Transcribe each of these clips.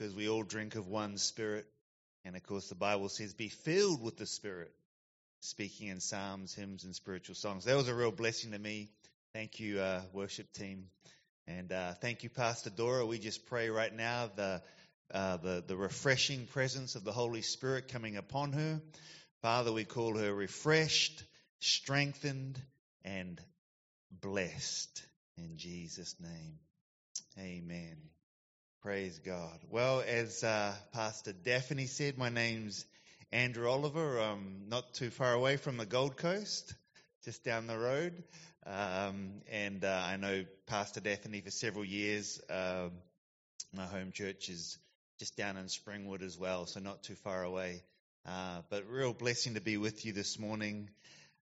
because we all drink of one Spirit. And of course, the Bible says, be filled with the Spirit, speaking in psalms, hymns, and spiritual songs. That was a real blessing to me. Thank you, uh, worship team. And uh, thank you, Pastor Dora. We just pray right now the, uh, the, the refreshing presence of the Holy Spirit coming upon her. Father, we call her refreshed, strengthened, and blessed. In Jesus' name. Amen. Praise God. Well, as uh, Pastor Daphne said, my name's Andrew Oliver. I'm not too far away from the Gold Coast, just down the road. Um, and uh, I know Pastor Daphne for several years. Um, my home church is just down in Springwood as well, so not too far away. Uh, but real blessing to be with you this morning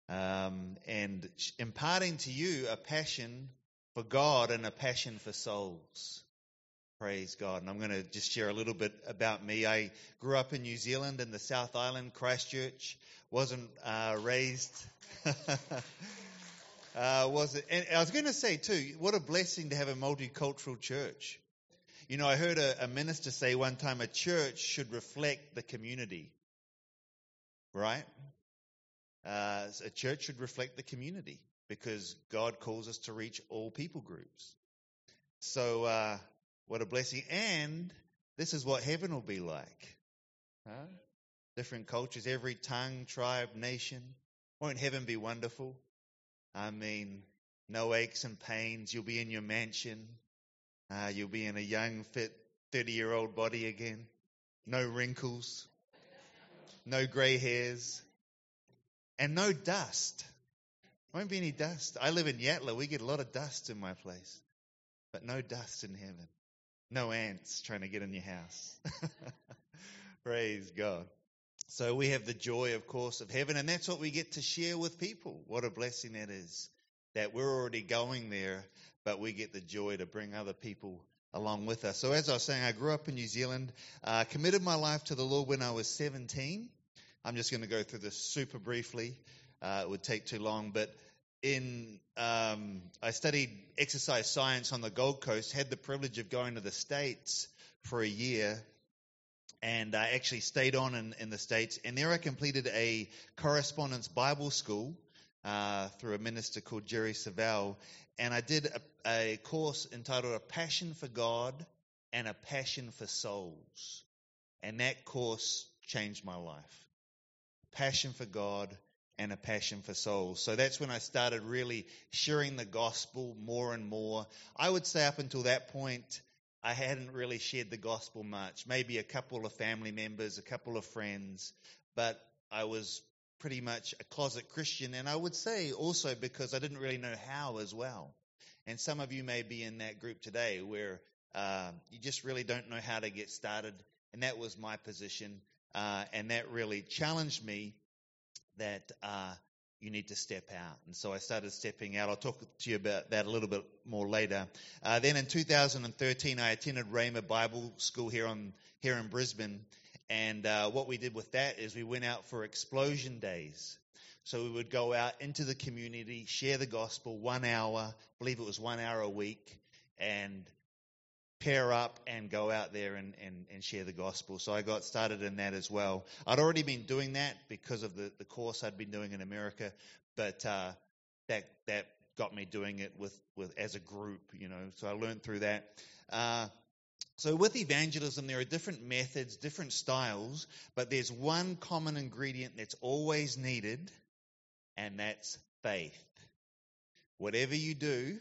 um, and imparting to you a passion for God and a passion for souls. Praise God. And I'm going to just share a little bit about me. I grew up in New Zealand in the South Island, Christchurch. Wasn't uh, raised. uh, was it? And I was going to say too, what a blessing to have a multicultural church. You know, I heard a, a minister say one time a church should reflect the community. Right? Uh, a church should reflect the community because God calls us to reach all people groups. So, uh, what a blessing. And this is what heaven will be like. Huh? Different cultures, every tongue, tribe, nation. Won't heaven be wonderful? I mean, no aches and pains. You'll be in your mansion. Uh, you'll be in a young, fit, 30 year old body again. No wrinkles. No grey hairs and no dust. Won't be any dust. I live in Yatala. We get a lot of dust in my place, but no dust in heaven. No ants trying to get in your house. Praise God. So we have the joy, of course, of heaven, and that's what we get to share with people. What a blessing that is. That we're already going there, but we get the joy to bring other people along with us. So as I was saying, I grew up in New Zealand, uh, committed my life to the Lord when I was 17. I'm just going to go through this super briefly. Uh, it would take too long, but in um, I studied exercise science on the Gold Coast. Had the privilege of going to the states for a year, and I actually stayed on in, in the states. And there I completed a correspondence Bible school uh, through a minister called Jerry Savelle, and I did a, a course entitled "A Passion for God and a Passion for Souls," and that course changed my life passion for God and a passion for souls. So that's when I started really sharing the gospel more and more. I would say up until that point, I hadn't really shared the gospel much. Maybe a couple of family members, a couple of friends, but I was pretty much a closet Christian. And I would say also because I didn't really know how as well. And some of you may be in that group today where uh, you just really don't know how to get started. And that was my position. Uh, and that really challenged me that uh, you need to step out. And so I started stepping out. I'll talk to you about that a little bit more later. Uh, then in 2013, I attended Rhema Bible School here on here in Brisbane. And uh, what we did with that is we went out for explosion days. So we would go out into the community, share the gospel, one hour, I believe it was one hour a week, and pair up and go out there and, and, and share the gospel. So I got started in that as well. I'd already been doing that because of the, the course I'd been doing in America, but uh, that that got me doing it with, with as a group, you know. So I learned through that. Uh, so with evangelism, there are different methods, different styles, but there's one common ingredient that's always needed, and that's faith. Whatever you do,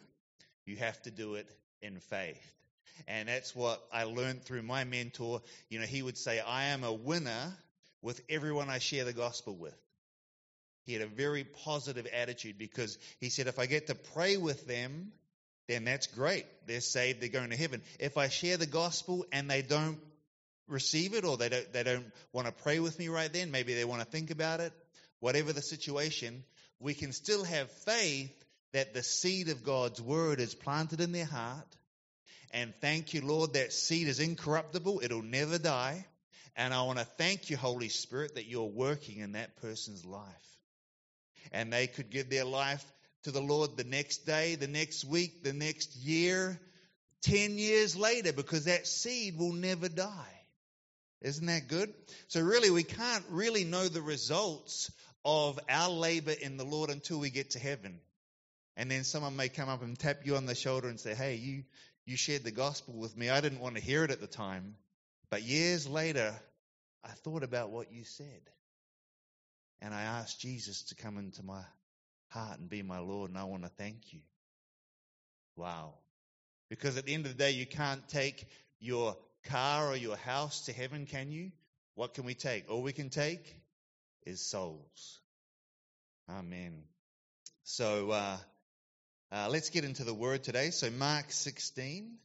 you have to do it in faith. And that's what I learned through my mentor. You know, he would say, I am a winner with everyone I share the gospel with. He had a very positive attitude because he said, if I get to pray with them, then that's great. They're saved, they're going to heaven. If I share the gospel and they don't receive it or they don't, they don't want to pray with me right then, maybe they want to think about it, whatever the situation, we can still have faith that the seed of God's word is planted in their heart and thank you, Lord, that seed is incorruptible, it'll never die. And I want to thank you, Holy Spirit, that you're working in that person's life. And they could give their life to the Lord the next day, the next week, the next year, 10 years later because that seed will never die. Isn't that good? So, really, we can't really know the results of our labor in the Lord until we get to heaven. And then someone may come up and tap you on the shoulder and say, Hey, you, you shared the gospel with me. I didn't want to hear it at the time. But years later, I thought about what you said. And I asked Jesus to come into my heart and be my Lord, and I want to thank you. Wow. Because at the end of the day, you can't take your car or your house to heaven, can you? What can we take? All we can take is souls. Amen. So uh, uh, let's get into the word today. So, Mark 16.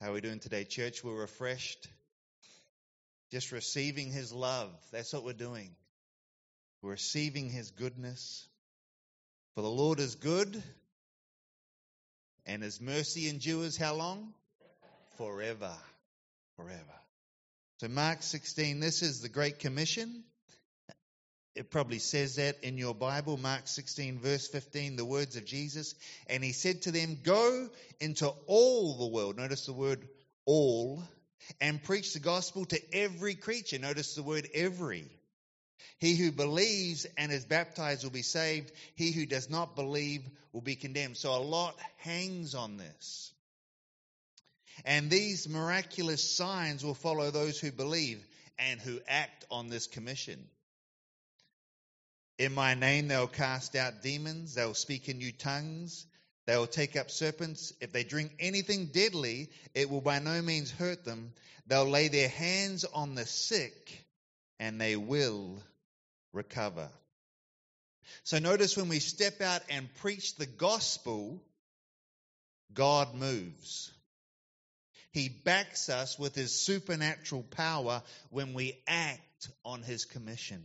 How are we doing today, church? We're refreshed. Just receiving his love. That's what we're doing. We're receiving his goodness. For the Lord is good, and his mercy endures how long? Forever. Forever. So, Mark 16, this is the Great Commission. It probably says that in your Bible, Mark 16, verse 15, the words of Jesus. And he said to them, Go into all the world. Notice the word all. And preach the gospel to every creature. Notice the word every. He who believes and is baptized will be saved. He who does not believe will be condemned. So a lot hangs on this. And these miraculous signs will follow those who believe and who act on this commission. In my name, they'll cast out demons, they'll speak in new tongues, they will take up serpents. If they drink anything deadly, it will by no means hurt them. They'll lay their hands on the sick, and they will recover. So notice when we step out and preach the gospel, God moves. He backs us with his supernatural power when we act on his commission.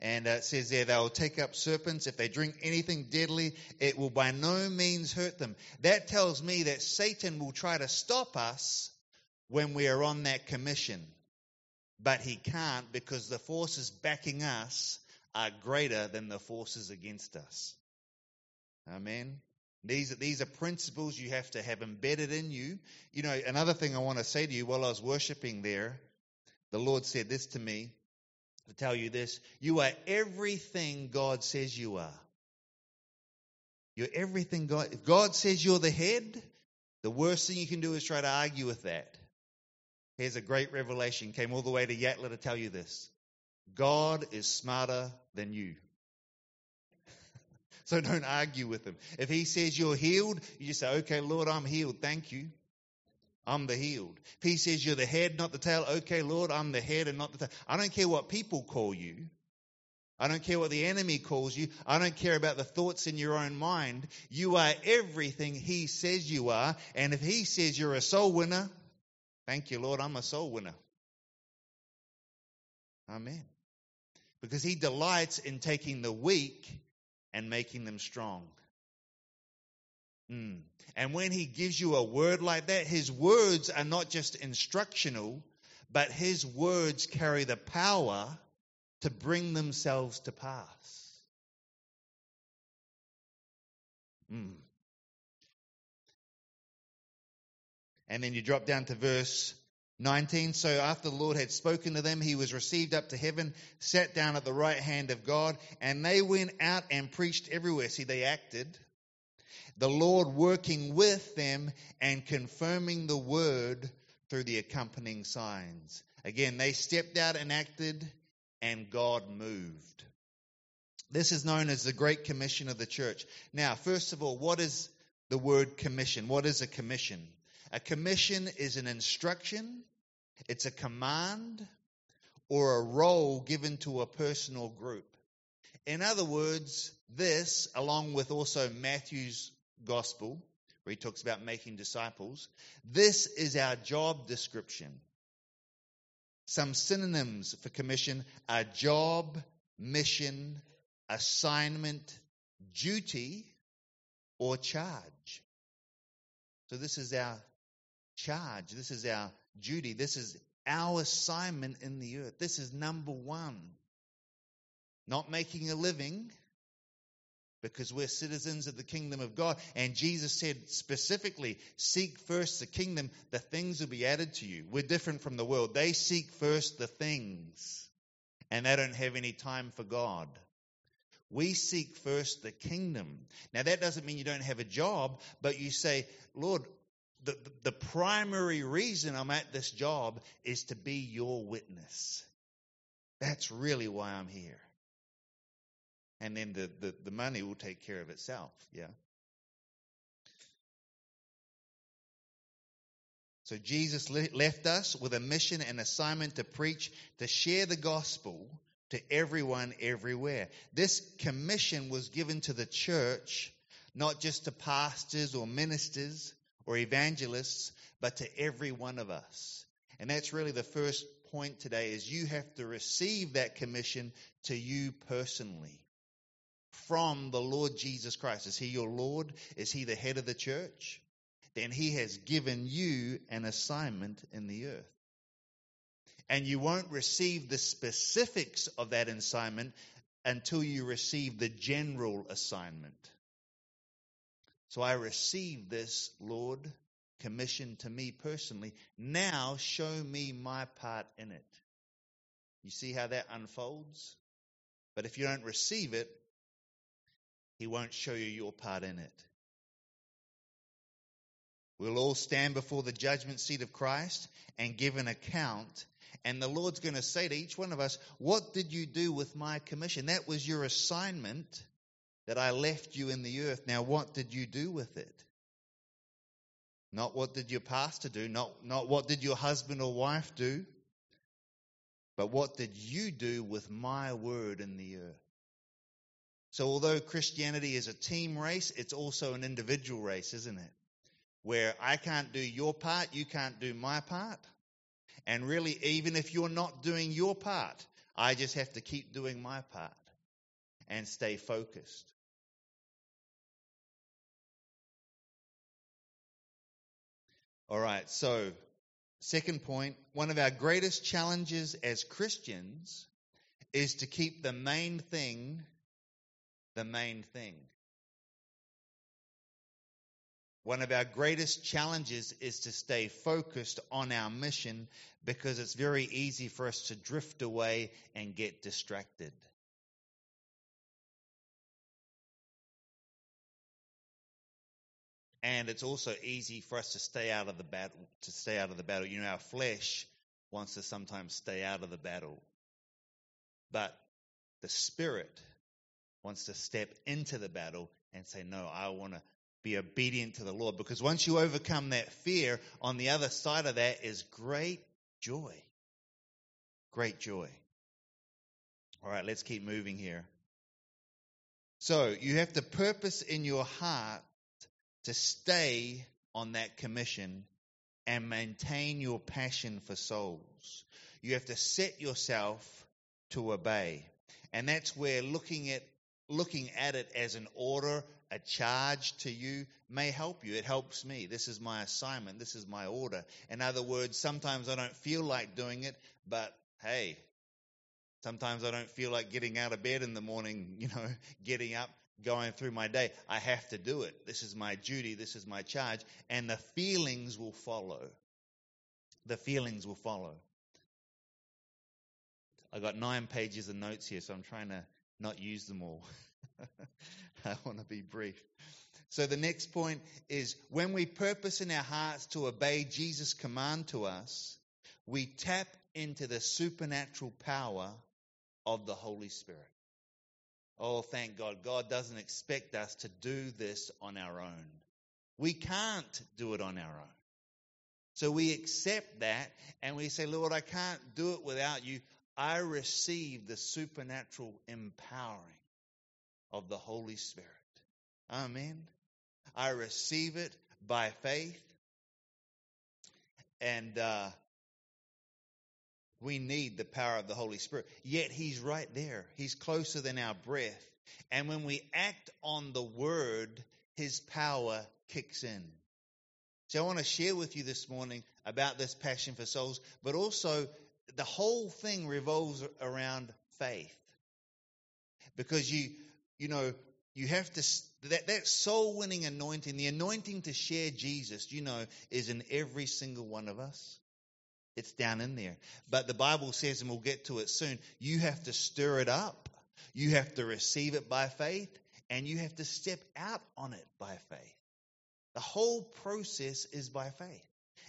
And uh, it says there, they will take up serpents. If they drink anything deadly, it will by no means hurt them. That tells me that Satan will try to stop us when we are on that commission. But he can't because the forces backing us are greater than the forces against us. Amen. These, these are principles you have to have embedded in you. You know, another thing I want to say to you while I was worshiping there, the Lord said this to me to tell you this. You are everything God says you are. You're everything God. If God says you're the head, the worst thing you can do is try to argue with that. Here's a great revelation. Came all the way to Yatala to tell you this. God is smarter than you. so don't argue with him. If he says you're healed, you just say, okay, Lord, I'm healed. Thank you. I'm the healed. He says you're the head, not the tail, okay, Lord, I'm the head and not the tail. I don't care what people call you. I don't care what the enemy calls you. I don't care about the thoughts in your own mind. You are everything he says you are. And if he says you're a soul winner, thank you, Lord, I'm a soul winner. Amen. Because he delights in taking the weak and making them strong. Mm. And when he gives you a word like that, his words are not just instructional, but his words carry the power to bring themselves to pass. Mm. And then you drop down to verse 19. So after the Lord had spoken to them, he was received up to heaven, sat down at the right hand of God, and they went out and preached everywhere. See, they acted the Lord working with them and confirming the word through the accompanying signs. Again, they stepped out and acted, and God moved. This is known as the Great Commission of the church. Now, first of all, what is the word commission? What is a commission? A commission is an instruction, it's a command, or a role given to a person or group. In other words, this, along with also Matthew's gospel, where he talks about making disciples, this is our job description. Some synonyms for commission are job, mission, assignment, duty, or charge. So this is our charge. This is our duty. This is our assignment in the earth. This is number one. Not making a living, because we're citizens of the kingdom of God. And Jesus said specifically, seek first the kingdom, the things will be added to you. We're different from the world. They seek first the things, and they don't have any time for God. We seek first the kingdom. Now, that doesn't mean you don't have a job, but you say, Lord, the, the primary reason I'm at this job is to be your witness. That's really why I'm here. And then the, the, the money will take care of itself, yeah? So Jesus left us with a mission and assignment to preach, to share the gospel to everyone everywhere. This commission was given to the church, not just to pastors or ministers or evangelists, but to every one of us. And that's really the first point today is you have to receive that commission to you personally from the Lord Jesus Christ. Is he your Lord? Is he the head of the church? Then he has given you an assignment in the earth and you won't receive the specifics of that assignment until you receive the general assignment. So I received this, Lord, commission to me personally. Now show me my part in it. You see how that unfolds? But if you don't receive it, He won't show you your part in it. We'll all stand before the judgment seat of Christ and give an account and the Lord's going to say to each one of us, What did you do with my commission? That was your assignment that I left you in the earth. Now, what did you do with it? Not what did your pastor do, not, not what did your husband or wife do, but what did you do with my word in the earth? So, although Christianity is a team race, it's also an individual race, isn't it? Where I can't do your part, you can't do my part. And really, even if you're not doing your part, I just have to keep doing my part and stay focused. All right, so second point one of our greatest challenges as Christians is to keep the main thing the main thing. One of our greatest challenges is to stay focused on our mission because it's very easy for us to drift away and get distracted. And it's also easy for us to stay out of the battle, to stay out of the battle. You know, our flesh wants to sometimes stay out of the battle. But the spirit wants to step into the battle and say, No, I want to be obedient to the Lord. Because once you overcome that fear, on the other side of that is great joy. Great joy. All right, let's keep moving here. So you have to purpose in your heart to stay on that commission and maintain your passion for souls. You have to set yourself to obey. And that's where looking at looking at it as an order a charge to you may help you. It helps me. This is my assignment. This is my order. In other words, sometimes I don't feel like doing it, but hey, sometimes I don't feel like getting out of bed in the morning, you know, getting up, going through my day. I have to do it. This is my duty. This is my charge. And the feelings will follow. The feelings will follow. I got nine pages of notes here, so I'm trying to not use them all. I want to be brief. So the next point is when we purpose in our hearts to obey Jesus' command to us, we tap into the supernatural power of the Holy Spirit. Oh, thank God. God doesn't expect us to do this on our own. We can't do it on our own. So we accept that and we say, Lord, I can't do it without you. I receive the supernatural empowering of the Holy Spirit. Amen. I receive it by faith. And uh, we need the power of the Holy Spirit. Yet He's right there, He's closer than our breath. And when we act on the Word, His power kicks in. So I want to share with you this morning about this passion for souls, but also the whole thing revolves around faith. Because you you know, You have to, that, that soul winning anointing, the anointing to share Jesus, you know, is in every single one of us. It's down in there. But the Bible says, and we'll get to it soon, you have to stir it up. You have to receive it by faith, and you have to step out on it by faith. The whole process is by faith.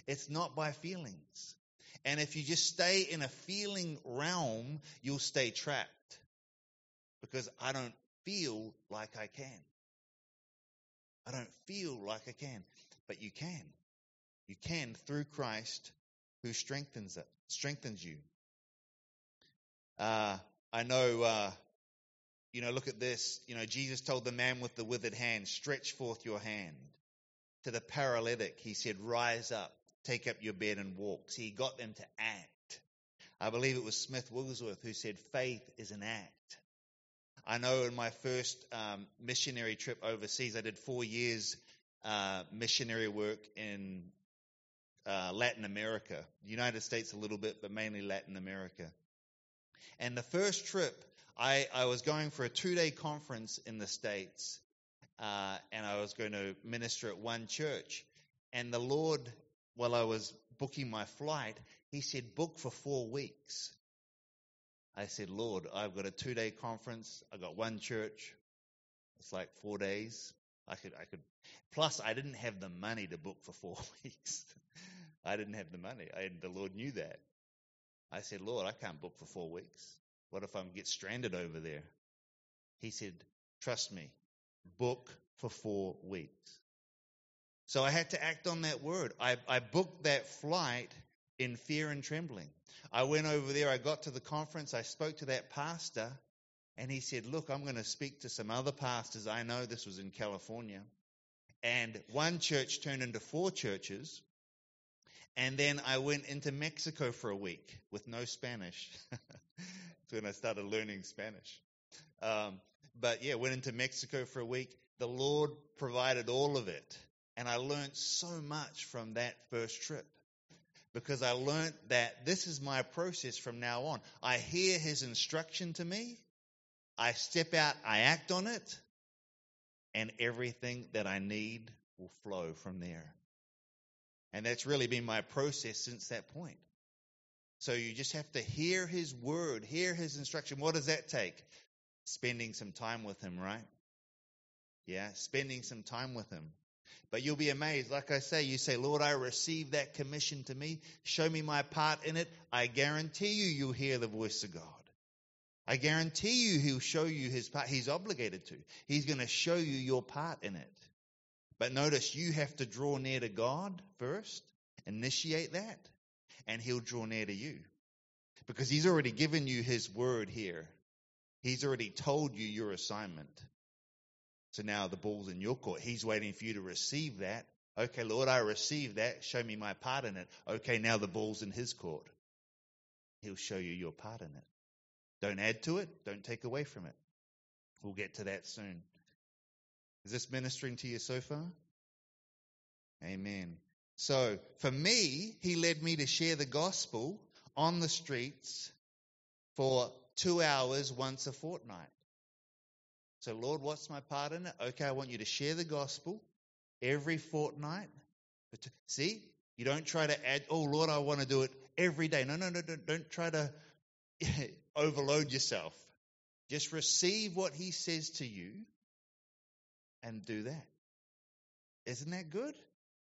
It's not by feelings. And if you just stay in a feeling realm, you'll stay trapped. Because I don't feel like I can. I don't feel like I can. But you can. You can through Christ who strengthens it, strengthens you. Uh, I know, uh, you know, look at this. You know, Jesus told the man with the withered hand, stretch forth your hand. To the paralytic, he said, rise up, take up your bed and walk. See, he got them to act. I believe it was Smith Wigglesworth who said, faith is an act. I know in my first um, missionary trip overseas, I did four years uh, missionary work in uh, Latin America, United States a little bit, but mainly Latin America. And the first trip, I, I was going for a two day conference in the States, uh, and I was going to minister at one church. And the Lord, while I was booking my flight, He said, book for four weeks. I said, Lord, I've got a two day conference. I've got one church. It's like four days. I could, I could, plus I didn't have the money to book for four weeks. I didn't have the money. I, the Lord knew that. I said, Lord, I can't book for four weeks. What if I get stranded over there? He said, trust me, book for four weeks. So I had to act on that word. I, I booked that flight in fear and trembling. I went over there, I got to the conference, I spoke to that pastor, and he said, Look, I'm going to speak to some other pastors. I know this was in California. And one church turned into four churches. And then I went into Mexico for a week with no Spanish. That's when I started learning Spanish. Um, but yeah, went into Mexico for a week. The Lord provided all of it. And I learned so much from that first trip because I learned that this is my process from now on. I hear his instruction to me, I step out, I act on it, and everything that I need will flow from there. And that's really been my process since that point. So you just have to hear his word, hear his instruction. What does that take? Spending some time with him, right? Yeah, spending some time with him. But you'll be amazed. Like I say, you say, Lord, I receive that commission to me. Show me my part in it. I guarantee you, you'll hear the voice of God. I guarantee you, he'll show you his part. He's obligated to. He's going to show you your part in it. But notice, you have to draw near to God first, initiate that, and he'll draw near to you. Because he's already given you his word here. He's already told you your assignment. So now the ball's in your court. He's waiting for you to receive that. Okay, Lord, I receive that. Show me my part in it. Okay, now the ball's in his court. He'll show you your part in it. Don't add to it, don't take away from it. We'll get to that soon. Is this ministering to you so far? Amen. So, for me, he led me to share the gospel on the streets for two hours once a fortnight. So, Lord, what's my part in it? Okay, I want you to share the gospel every fortnight. But see, you don't try to add, oh, Lord, I want to do it every day. No, no, no, don't, don't try to overload yourself. Just receive what He says to you and do that. Isn't that good?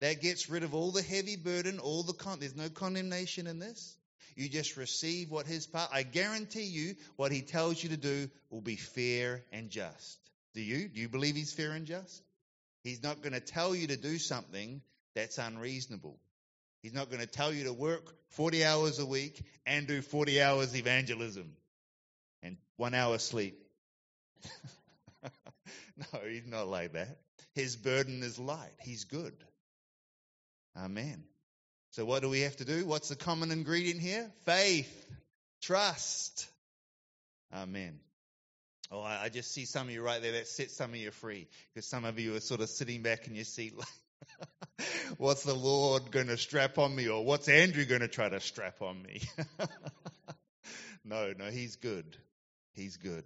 That gets rid of all the heavy burden, all the con- there's no condemnation in this. You just receive what his part. I guarantee you, what he tells you to do will be fair and just. Do you? Do you believe he's fair and just? He's not going to tell you to do something that's unreasonable. He's not going to tell you to work 40 hours a week and do 40 hours evangelism and one hour sleep. no, he's not like that. His burden is light. He's good. Amen. So, what do we have to do? What's the common ingredient here? Faith, trust. Amen. Oh, I just see some of you right there. That sets some of you free because some of you are sort of sitting back in your seat like, what's the Lord going to strap on me or what's Andrew going to try to strap on me? no, no, he's good. He's good.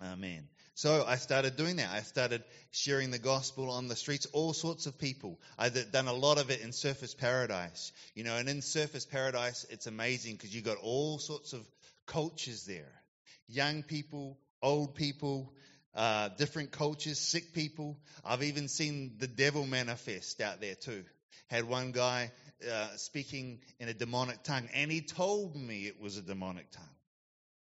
Amen. So I started doing that. I started sharing the gospel on the streets, all sorts of people. I've done a lot of it in Surfers Paradise. You know, and in Surfers Paradise, it's amazing because you've got all sorts of cultures there young people, old people, uh, different cultures, sick people. I've even seen the devil manifest out there too. Had one guy uh, speaking in a demonic tongue, and he told me it was a demonic tongue.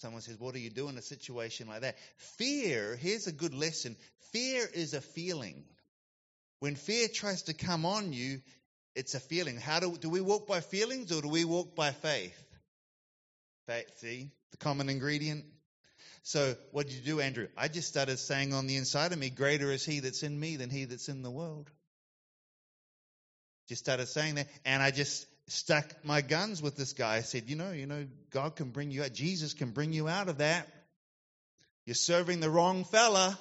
Someone says, What do you do in a situation like that? Fear, here's a good lesson fear is a feeling. When fear tries to come on you, it's a feeling. How do, do we walk by feelings or do we walk by faith? Faith, see, the common ingredient. So, what did you do, Andrew? I just started saying on the inside of me, Greater is he that's in me than he that's in the world. Just started saying that, and I just stuck my guns with this guy. I said, you know, you know, God can bring you out. Jesus can bring you out of that. You're serving the wrong fella.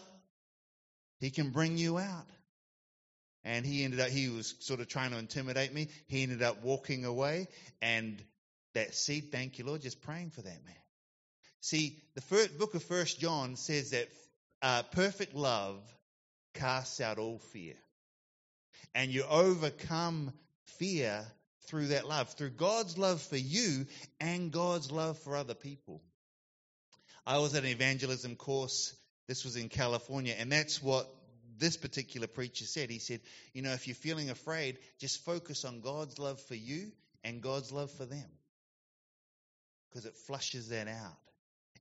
He can bring you out. And he ended up, he was sort of trying to intimidate me. He ended up walking away. And that seed, thank you, Lord, just praying for that man. See, the first, book of First John says that uh, perfect love casts out all fear. And you overcome fear through that love, through God's love for you and God's love for other people. I was at an evangelism course. This was in California, and that's what this particular preacher said. He said, You know, if you're feeling afraid, just focus on God's love for you and God's love for them. Because it flushes that out.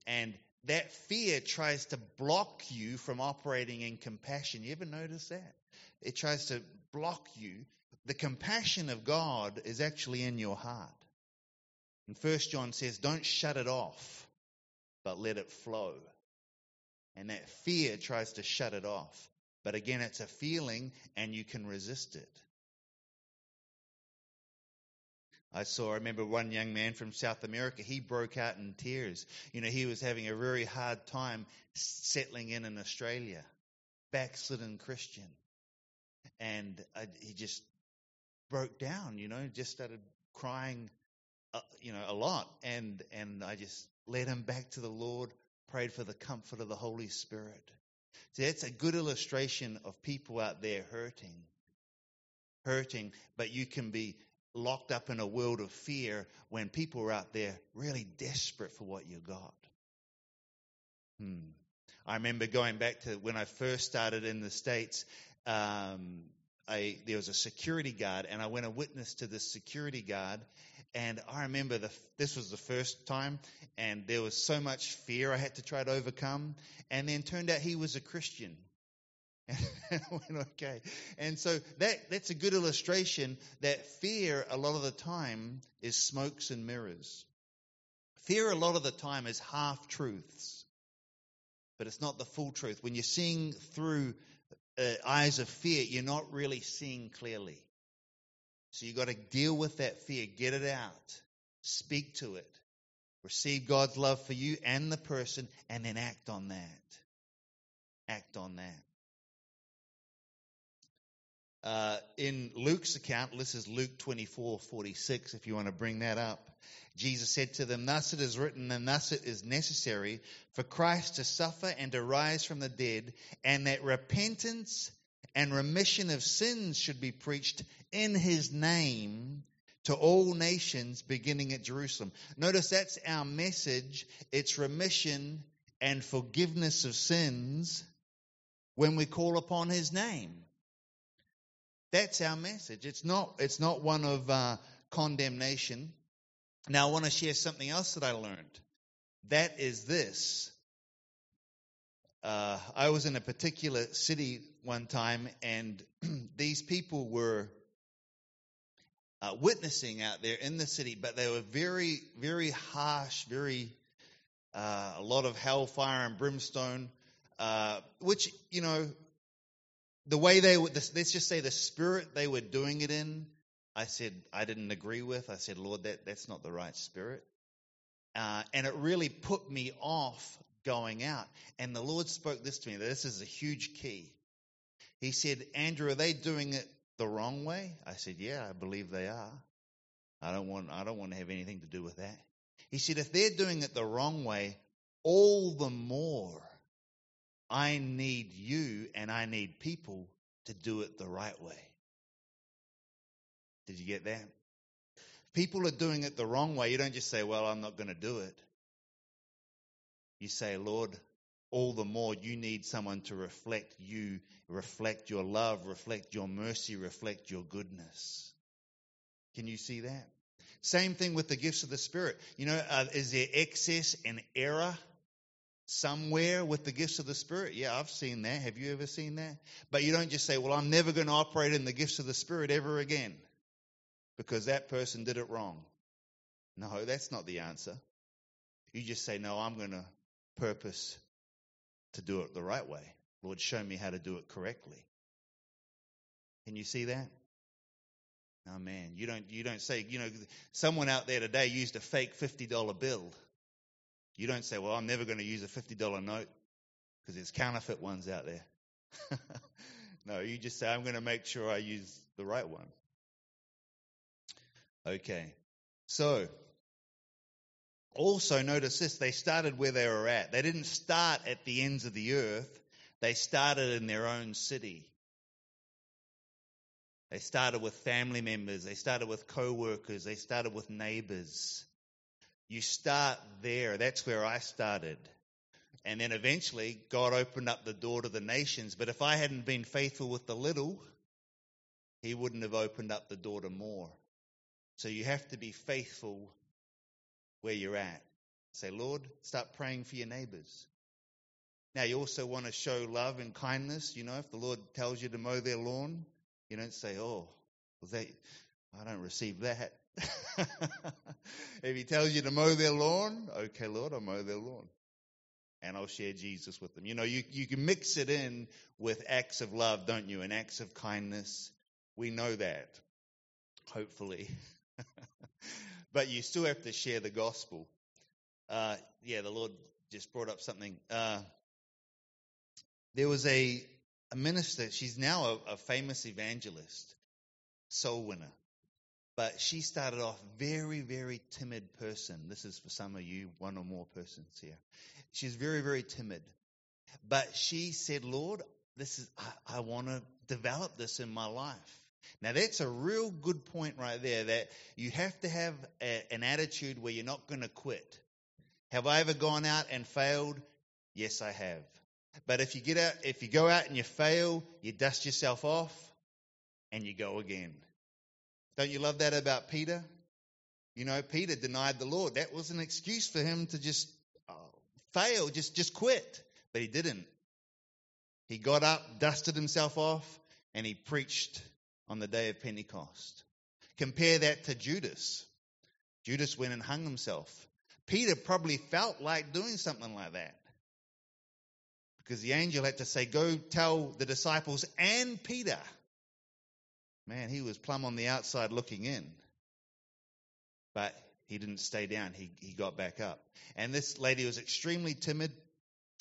And that fear tries to block you from operating in compassion. You ever notice that? It tries to block you the compassion of God is actually in your heart. And First John says, don't shut it off, but let it flow. And that fear tries to shut it off. But again, it's a feeling and you can resist it. I saw, I remember one young man from South America, he broke out in tears. You know, he was having a very hard time settling in in Australia, backslidden Christian. And I, he just broke down, you know, just started crying, uh, you know, a lot. And, and I just led him back to the Lord, prayed for the comfort of the Holy Spirit. See, that's a good illustration of people out there hurting. Hurting, but you can be locked up in a world of fear when people are out there really desperate for what you got. Hmm. I remember going back to when I first started in the States, um, a, there was a security guard, and I went and witnessed to this security guard. And I remember the, this was the first time, and there was so much fear I had to try to overcome. And then turned out he was a Christian. And I went, okay. And so that, that's a good illustration that fear, a lot of the time, is smokes and mirrors. Fear, a lot of the time, is half truths, but it's not the full truth. When you're seeing through uh, eyes of fear, you're not really seeing clearly. So you've got to deal with that fear, get it out, speak to it, receive God's love for you and the person, and then act on that. Act on that. Uh, in Luke's account, this is Luke 24 46, if you want to bring that up. Jesus said to them, Thus it is written, and thus it is necessary for Christ to suffer and to rise from the dead, and that repentance and remission of sins should be preached in his name to all nations, beginning at Jerusalem. Notice that's our message. It's remission and forgiveness of sins when we call upon his name. That's our message. It's not, it's not one of uh, condemnation. Now, I want to share something else that I learned. That is this. Uh, I was in a particular city one time, and these people were uh, witnessing out there in the city, but they were very, very harsh, very, uh, a lot of hellfire and brimstone, uh, which, you know, the way they would, let's just say the spirit they were doing it in I said I didn't agree with. I said, Lord, that, that's not the right spirit. Uh, and it really put me off going out. And the Lord spoke this to me. This is a huge key. He said, Andrew, are they doing it the wrong way? I said, Yeah, I believe they are. I don't want I don't want to have anything to do with that. He said, if they're doing it the wrong way, all the more I need you and I need people to do it the right way. Did you get that? People are doing it the wrong way. You don't just say, Well, I'm not going to do it. You say, Lord, all the more you need someone to reflect you, reflect your love, reflect your mercy, reflect your goodness. Can you see that? Same thing with the gifts of the Spirit. You know, uh, is there excess and error somewhere with the gifts of the Spirit? Yeah, I've seen that. Have you ever seen that? But you don't just say, well, I'm never going to operate in the gifts of the Spirit ever again because that person did it wrong. No, that's not the answer. You just say, no, I'm going to purpose to do it the right way. Lord, show me how to do it correctly. Can you see that? Oh man, you don't you don't say, you know, someone out there today used a fake $50 bill. You don't say, well, I'm never going to use a $50 note because there's counterfeit ones out there. no, you just say, I'm going to make sure I use the right one. Okay. So, also notice this they started where they were at. They didn't start at the ends of the earth, they started in their own city. They started with family members, they started with co workers, they started with neighbors. You start there. That's where I started. And then eventually, God opened up the door to the nations. But if I hadn't been faithful with the little, He wouldn't have opened up the door to more. So you have to be faithful where you're at. Say, Lord, start praying for your neighbors. Now, you also want to show love and kindness. You know, if the Lord tells you to mow their lawn, you don't say, oh, well, they, I don't receive that. If he tells you to mow their lawn, okay, Lord, I'll mow their lawn. And I'll share Jesus with them. You know, you, you can mix it in with acts of love, don't you? And acts of kindness. We know that, hopefully. but you still have to share the gospel. Uh, yeah, the Lord just brought up something. Uh, there was a a minister. She's now a, a famous evangelist, soul winner. But she started off very, very timid person. This is for some of you, one or more persons here. She's very, very timid. But she said, Lord, this is I, I want to develop this in my life. Now that's a real good point right there that you have to have a, an attitude where you're not going to quit. Have I ever gone out and failed? Yes, I have. But if you get out, if you go out and you fail, you dust yourself off and you go again. Don't you love that about Peter? You know, Peter denied the Lord. That was an excuse for him to just uh, fail, just just quit. But he didn't. He got up, dusted himself off, and he preached on the day of Pentecost. Compare that to Judas. Judas went and hung himself. Peter probably felt like doing something like that because the angel had to say, Go tell the disciples and Peter. Man, he was plumb on the outside looking in. But he didn't stay down. He, he got back up. And this lady was extremely timid.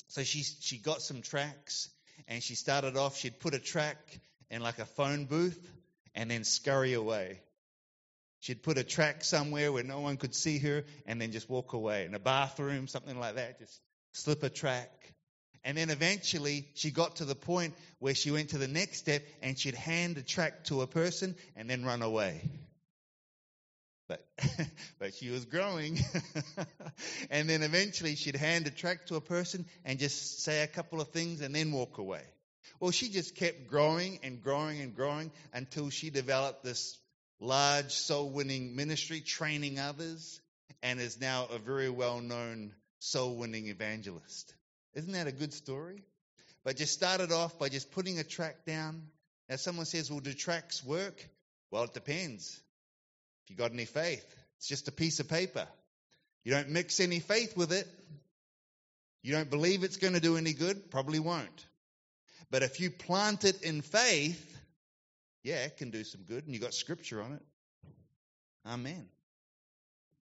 So she, she got some tracts and she started off, she'd put a tract in like a phone booth and then scurry away. She'd put a tract somewhere where no one could see her and then just walk away. In a bathroom, something like that, just slip a tract. And then eventually she got to the point where she went to the next step and she'd hand a tract to a person and then run away. But, but she was growing. and then eventually she'd hand a tract to a person and just say a couple of things and then walk away. Well, she just kept growing and growing and growing until she developed this large soul winning ministry, training others, and is now a very well known soul winning evangelist. Isn't that a good story? But just started off by just putting a tract down. Now, someone says, well, do tracts work? Well, it depends. If you got any faith, it's just a piece of paper. You don't mix any faith with it. You don't believe it's going to do any good, probably won't. But if you plant it in faith, yeah, it can do some good, and you got scripture on it. Amen.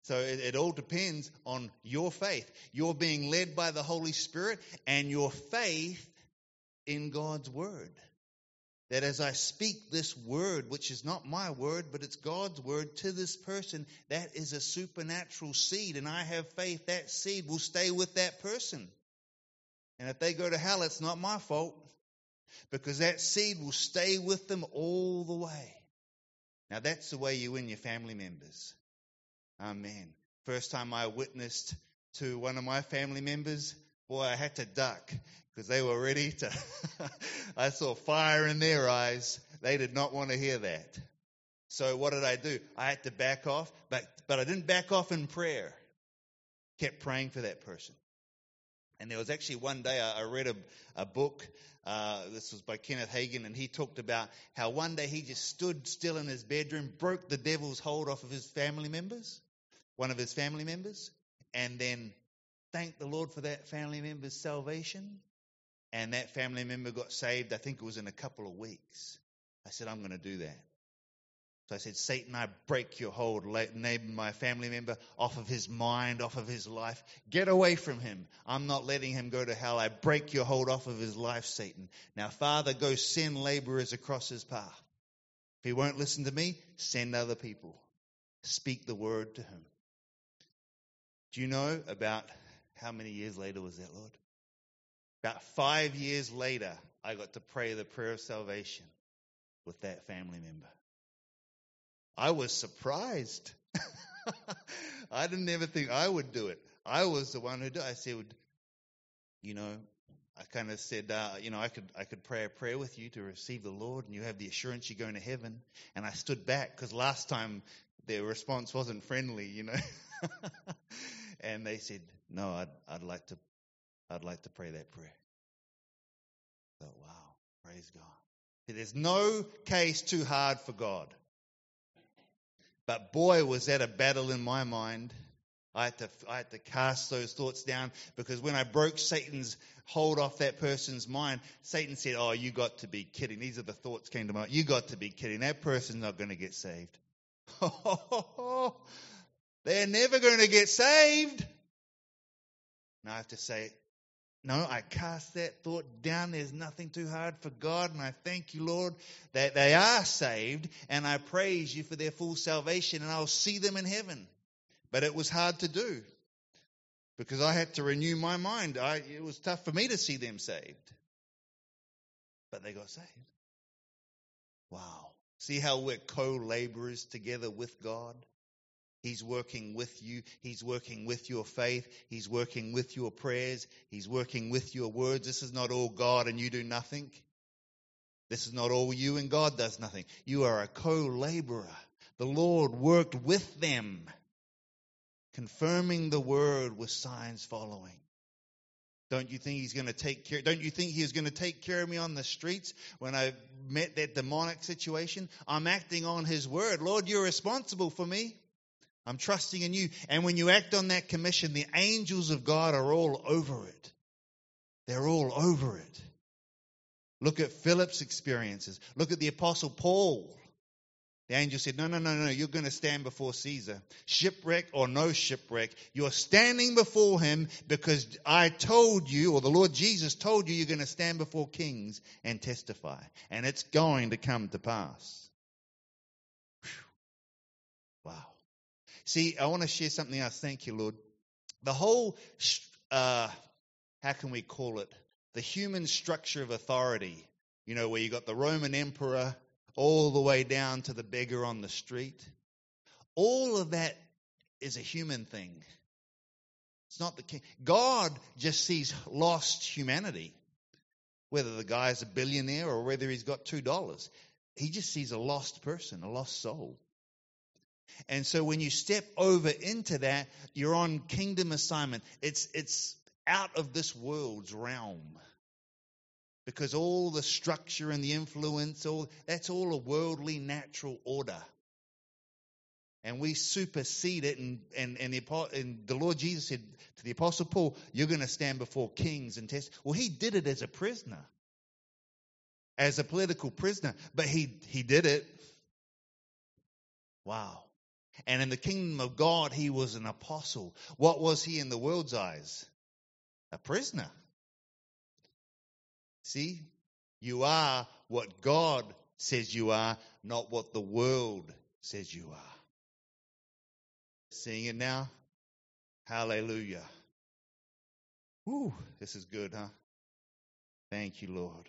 So it, it, all depends on your faith. You're being led by the Holy Spirit and your faith in God's word. That as I speak this word, which is not my word, but it's God's word to this person, that is a supernatural seed, and I have faith that seed will stay with that person. And if they go to hell, it's not my fault because that seed will stay with them all the way. Now, that's the way you win your family members. Amen. First time I witnessed to one of my family members, boy, I had to duck because they were ready to. I saw fire in their eyes. They did not want to hear that. So what did I do? I had to back off, but, but I didn't back off in prayer. Kept praying for that person. And there was actually one day I, I read a, a book. Uh, this was by Kenneth Hagin, and he talked about how one day he just stood still in his bedroom, broke the devil's hold off of his family members, one of his family members, and then thanked the Lord for that family member's salvation. And that family member got saved, I think it was in a couple of weeks. I said, I'm going to do that. So I said, Satan, I break your hold, name my family member off of his mind, off of his life. Get away from him. I'm not letting him go to hell. I break your hold off of his life, Satan. Now, Father, go send laborers across his path. If he won't listen to me, send other people. Speak the word to him. Do you know about how many years later was that, Lord? About five years later, I got to pray the prayer of salvation with that family member. I was surprised. I didn't ever think I would do it. I was the one who did. I said, you know, I kind of said, uh, you know, I could I could pray a prayer with you to receive the Lord, and you have the assurance you're going to heaven. And I stood back because last time their response wasn't friendly, you know. and they said, no, I'd I'd like to I'd like to pray that prayer. I thought, wow, praise God. There's no case too hard for God. But boy, was that a battle in my mind. I had, to, I had to cast those thoughts down because when I broke Satan's hold off that person's mind, Satan said, Oh, you got to be kidding. These are the thoughts came to mind. You got to be kidding. That person's not going to get saved. Oh, They're never going to get saved. Now I have to say, no, I cast that thought down. There's nothing too hard for God. And I thank you, Lord, that they are saved. And I praise you for their full salvation. And I'll see them in heaven. But it was hard to do because I had to renew my mind. I, it was tough for me to see them saved. But they got saved. Wow. See how we're co laborers together with God? He's working with you. He's working with your faith. He's working with your prayers. He's working with your words. This is not all God and you do nothing. This is not all you and God does nothing. You are a co laborer. The Lord worked with them, confirming the word with signs following. Don't you think he's going to take care? Don't you think he is going to take care of me on the streets when I met that demonic situation? I'm acting on his word. Lord, you're responsible for me. I'm trusting in you. And when you act on that commission, the angels of God are all over it. They're all over it. Look at Philip's experiences. Look at the Apostle Paul. The angel said, No, no, no, no, you're going to stand before Caesar. Shipwreck or no shipwreck, you're standing before him because I told you, or the Lord Jesus told you, you're going to stand before kings and testify. And it's going to come to pass. See, I want to share something else. Thank you, Lord. The whole, uh, how can we call it? The human structure of authority. You know, where you got the Roman emperor all the way down to the beggar on the street. All of that is a human thing. It's not the king. God just sees lost humanity, whether the guy's a billionaire or whether he's got two dollars. He just sees a lost person, a lost soul. And so when you step over into that, you're on kingdom assignment. It's, it's out of this world's realm. Because all the structure and the influence, all that's all a worldly natural order. And we supersede it, and, and, and, the, and the Lord Jesus said to the Apostle Paul, You're going to stand before kings and test. Well, he did it as a prisoner, as a political prisoner, but he, he did it. Wow. And in the kingdom of God, he was an apostle. What was he in the world's eyes? A prisoner. See, you are what God says you are, not what the world says you are. Seeing it now? Hallelujah. Whew, this is good, huh? Thank you, Lord.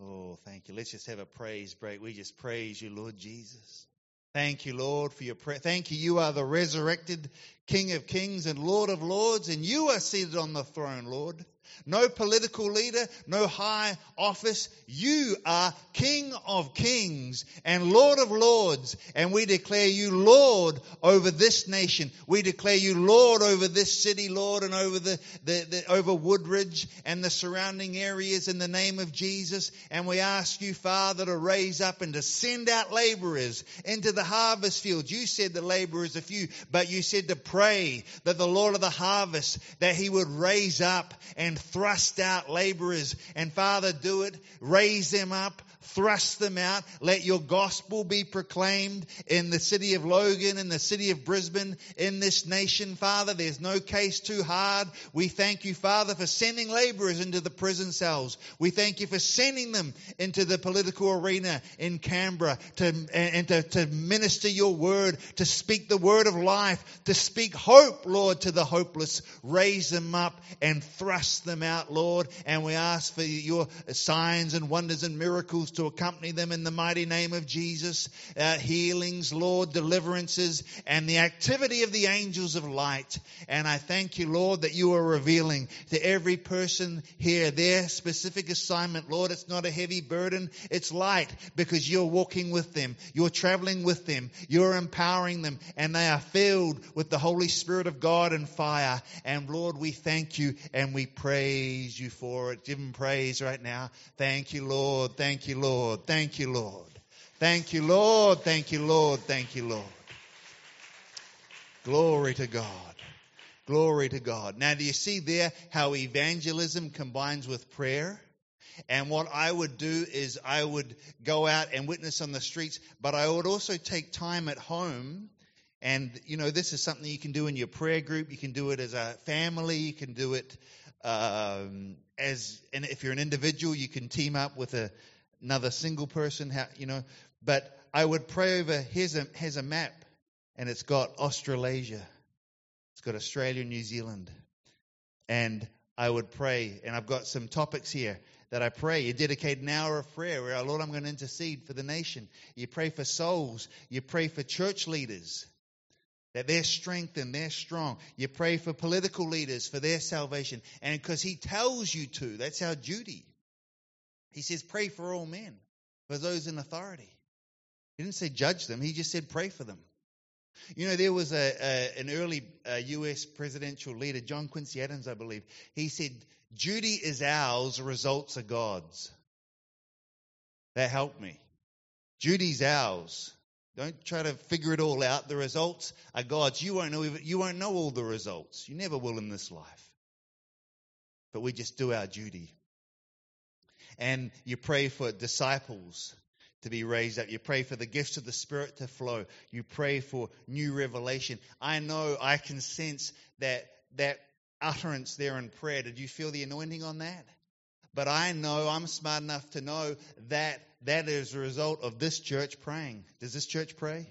Oh, thank you. Let's just have a praise break. We just praise you, Lord Jesus. Thank you, Lord, for your prayer. Thank you. You are the resurrected King of kings and Lord of lords, and you are seated on the throne, Lord no political leader, no high office. You are King of kings and Lord of lords. And we declare you Lord over this nation. We declare you Lord over this city, Lord, and over the, the, the over Woodridge and the surrounding areas in the name of Jesus. And we ask you, Father, to raise up and to send out laborers into the harvest field. You said the laborers are few, but you said to pray that the Lord of the harvest, that he would raise up and thrust out laborers. And Father, do it. Raise them up thrust them out. Let your gospel be proclaimed in the city of Logan, in the city of Brisbane, in this nation, Father. There's no case too hard. We thank you, Father, for sending laborers into the prison cells. We thank you for sending them into the political arena in Canberra to, and to, to minister your word, to speak the word of life, to speak hope, Lord, to the hopeless. Raise them up and thrust them out, Lord. And we ask for your signs and wonders and miracles to accompany them in the mighty name of Jesus. Uh, healings, Lord, deliverances, and the activity of the angels of light. And I thank you, Lord, that you are revealing to every person here their specific assignment. Lord, it's not a heavy burden, it's light because you're walking with them, you're traveling with them, you're empowering them, and they are filled with the Holy Spirit of God and fire. And Lord, we thank you and we praise you for it. Give him praise right now. Thank you, Lord. Thank you, Lord. Thank you, Lord. Thank you, Lord. Thank you, Lord. Thank you, Lord. Glory to God. Glory to God. Now, do you see there how evangelism combines with prayer? And what I would do is I would go out and witness on the streets, but I would also take time at home. And, you know, this is something you can do in your prayer group. You can do it as a family. You can do it um, as, and if you're an individual, you can team up with a, another single person, you know. But I would pray over here's a here's a map, and it's got Australasia, it's got Australia, New Zealand, and I would pray, and I've got some topics here that I pray. You dedicate an hour of prayer where, Lord, I'm going to intercede for the nation. You pray for souls. You pray for church leaders that they're strengthened, they're strong. You pray for political leaders for their salvation. And because He tells you to, that's our duty. He says, pray for all men, for those in authority. He didn't say judge them, he just said pray for them. You know, there was a, a an early uh, U.S. presidential leader, John Quincy Adams, I believe. He said, "Duty is ours, results are God's." That helped me. Duty's ours. Don't try to figure it all out. The results are God's. You won't know. You won't know all the results. You never will in this life. But we just do our duty and you pray for disciples to be raised up. You pray for the gifts of the Spirit to flow. You pray for new revelation. I know I can sense that that utterance there in prayer. Did you feel the anointing on that? But I know I'm smart enough to know that that is a result of this church praying. Does this church pray?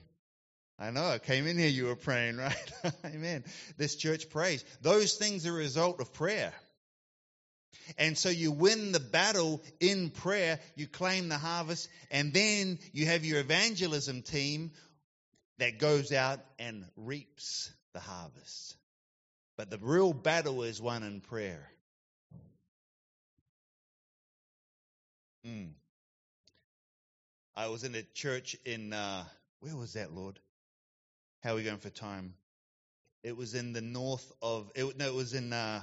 I know I came in here, you were praying, right? Amen. This church prays. Those things are a result of prayer. And so you win the battle in prayer, you claim the harvest, and then you have your evangelism team that goes out and reaps the harvest. But the real battle is won in prayer. Mm. I was in a church in, uh, where was that, Lord? How are we going for time? It was in the north of, it, no, it was in, uh,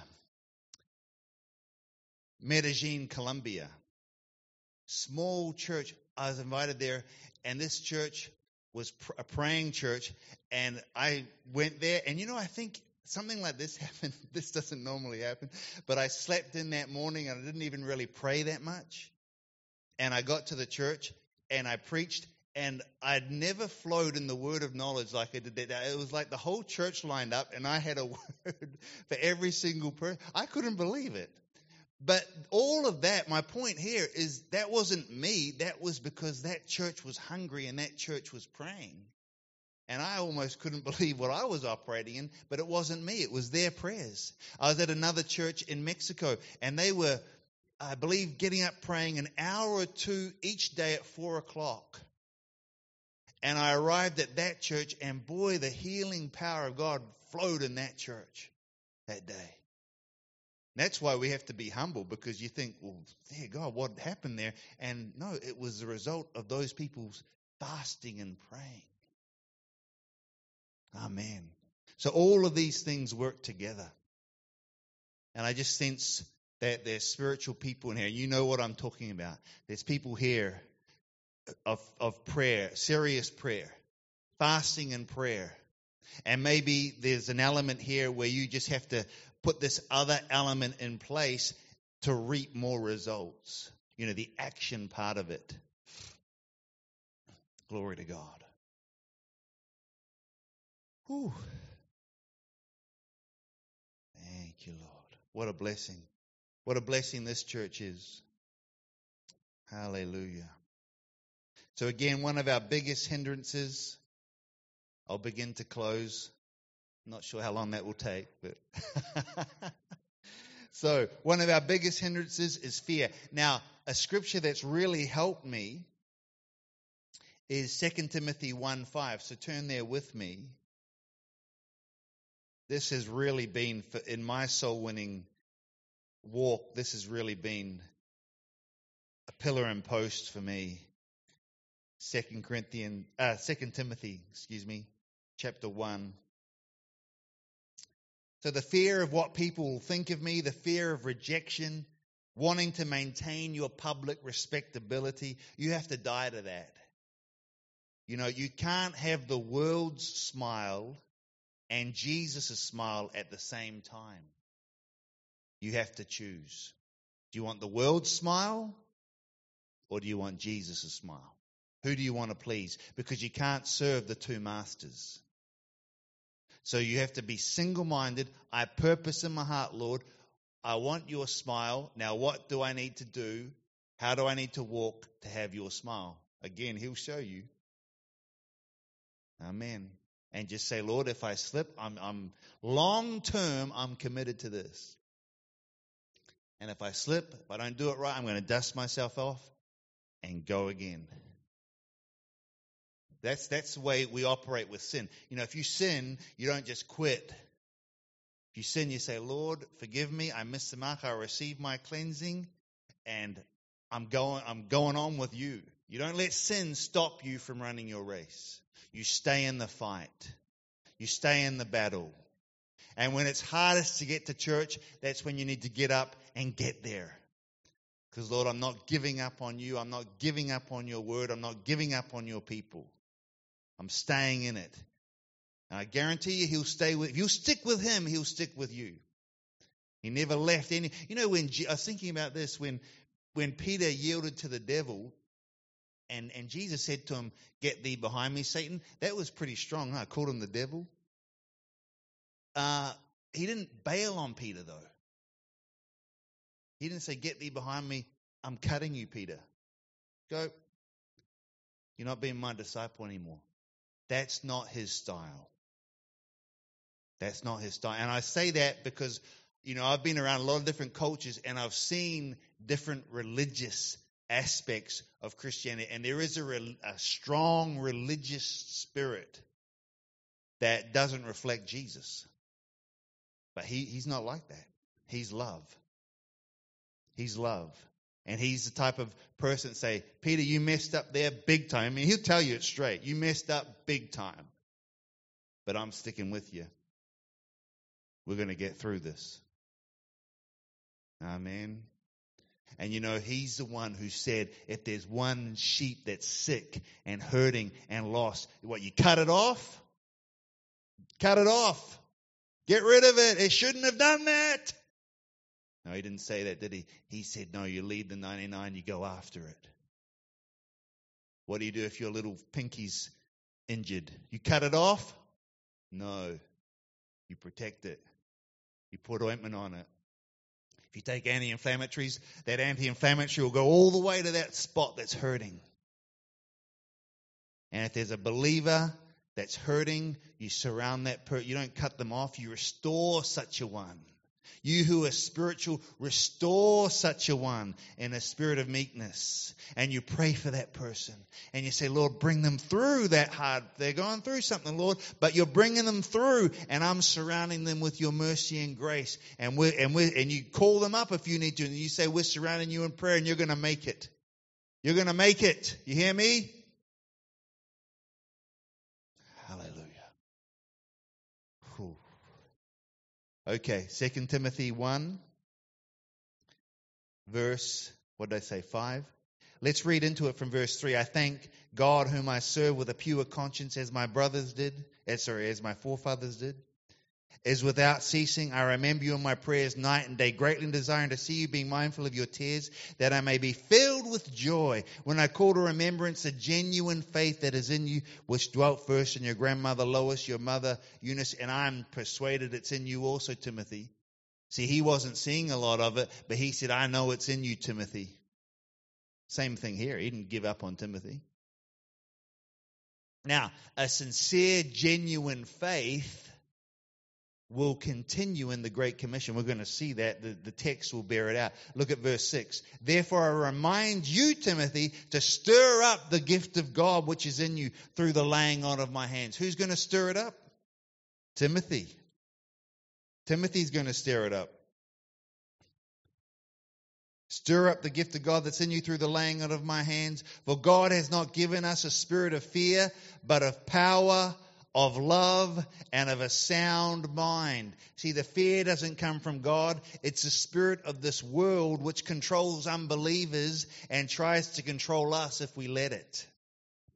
Medellin, Colombia. Small church. I was invited there, and this church was a praying church. And I went there, and you know, I think something like this happened. This doesn't normally happen, but I slept in that morning and I didn't even really pray that much. And I got to the church and I preached, and I'd never flowed in the word of knowledge like I did that. It was like the whole church lined up, and I had a word for every single person. I couldn't believe it. But all of that, my point here is that wasn't me. That was because that church was hungry and that church was praying. And I almost couldn't believe what I was operating in, but it wasn't me. It was their prayers. I was at another church in Mexico, and they were, I believe, getting up praying an hour or two each day at four o'clock. And I arrived at that church, and boy, the healing power of God flowed in that church that day. That's why we have to be humble because you think, well, dear God, what happened there? And no, it was the result of those people's fasting and praying. Amen. So all of these things work together. And I just sense that there's spiritual people in here. You know what I'm talking about. There's people here of, of prayer, serious prayer, fasting and prayer. And maybe there's an element here where you just have to put this other element in place to reap more results. You know, the action part of it. Glory to God. Whew. Thank you, Lord. What a blessing. What a blessing this church is. Hallelujah. So, again, one of our biggest hindrances, I'll begin to close. Not sure how long that will take, but. so, one of our biggest hindrances is fear. Now, a scripture that's really helped me is 2 Timothy 1 5. So, turn there with me this has really been, in my soul winning walk, this has really been a pillar and post for me. Second Corinthians, uh, Second Timothy, excuse me, chapter one. So the fear of what people will think of me, the fear of rejection, wanting to maintain your public respectability, you have to die to that. You know, you can't have the world's smile and Jesus' smile at the same time. You have to choose. Do you want the world's smile or do you want Jesus' smile? Who do you want to please? Because you can't serve the two masters. So you have to be single minded. I purpose in my heart, Lord, I want your smile. Now, what do I need to do? How do I need to walk to have your smile? Again, He'll show you. Amen and just say, Lord, if I slip, I'm, I'm long term, I'm committed to this. And if I slip, if I don't do it right, I'm going to dust myself off and go again. That's, that's the way we operate with sin. You know, if you sin, you don't just quit. If you sin, you say, Lord, forgive me. I missed the mark. I received my cleansing and I'm going, I'm going on with you. You don't let sin stop you from running your race. You stay in the fight. You stay in the battle. And when it's hardest to get to church, that's when you need to get up and get there. Because, Lord, I'm not giving up on you. I'm not giving up on your word. I'm not giving up on your people. I'm staying in it. And I guarantee you, he'll stay with, if you stick with him, he'll stick with you. He never left any. You know, when I was thinking about this, when when Peter yielded to the devil, and, and Jesus said to him, Get thee behind me, Satan. That was pretty strong. Huh? I called him the devil. Uh, he didn't bail on Peter, though. He didn't say, Get thee behind me. I'm cutting you, Peter. Go. You're not being my disciple anymore. That's not his style. That's not his style. And I say that because, you know, I've been around a lot of different cultures and I've seen different religious aspects of Christianity. And there is a, a strong religious spirit that doesn't reflect Jesus. But he, he's not like that. He's love. He's love. And he's the type of person say, Peter, you messed up there big time. I mean, he'll tell you it straight. You messed up big time. But I'm sticking with you. We're going to get through this. Amen. And you know, he's the one who said, if there's one sheep that's sick and hurting and lost, what, you cut it off? Cut it off. Get rid of it. It shouldn't have done that. No, he didn't say that, did he? He said, no, you leave the 99, you go after it. What do you do if your little pinky's injured? You cut it off? No. You protect it. You put ointment on it. If you take anti inflammatories, that anti inflammatory will go all the way to that spot that's hurting. And if there's a believer that's hurting, you surround that person. You don't cut them off. You restore such a one. You who are spiritual, restore such a one in a spirit of meekness. And you pray for that person. And you say, Lord, bring them through that hard. They're going through something, Lord, but you're bringing them through. And I'm surrounding them with your mercy and grace. And we and we and you call them up if you need to. And you say, we're surrounding you in prayer and you're going to make it. You're going to make it. You hear me? Hallelujah. Whew. Okay, Second Timothy 1, verse, what did I say, 5? Let's read into it from verse 3. I thank God whom I serve with a pure conscience as my brothers did, as, eh, sorry, as my forefathers did is without ceasing. I remember you in my prayers night and day, greatly desiring to see you, being mindful of your tears, that I may be filled with joy when I call to remembrance the genuine faith that is in you, which dwelt first in your grandmother Lois, your mother Eunice, and I'm persuaded it's in you also, Timothy. See, he wasn't seeing a lot of it, but he said, I know it's in you, Timothy. Same thing here. He didn't give up on Timothy. Now, a sincere, genuine faith will continue in the Great Commission. We're going to see that. The, the text will bear it out. Look at verse 6. Therefore, I remind you, Timothy, to stir up the gift of God which is in you through the laying on of my hands. Who's going to stir it up? Timothy. Timothy's going to stir it up. Stir up the gift of God that's in you through the laying on of my hands. For God has not given us a spirit of fear, but of power, of love and of a sound mind. See, the fear doesn't come from God. It's the spirit of this world which controls unbelievers and tries to control us if we let it.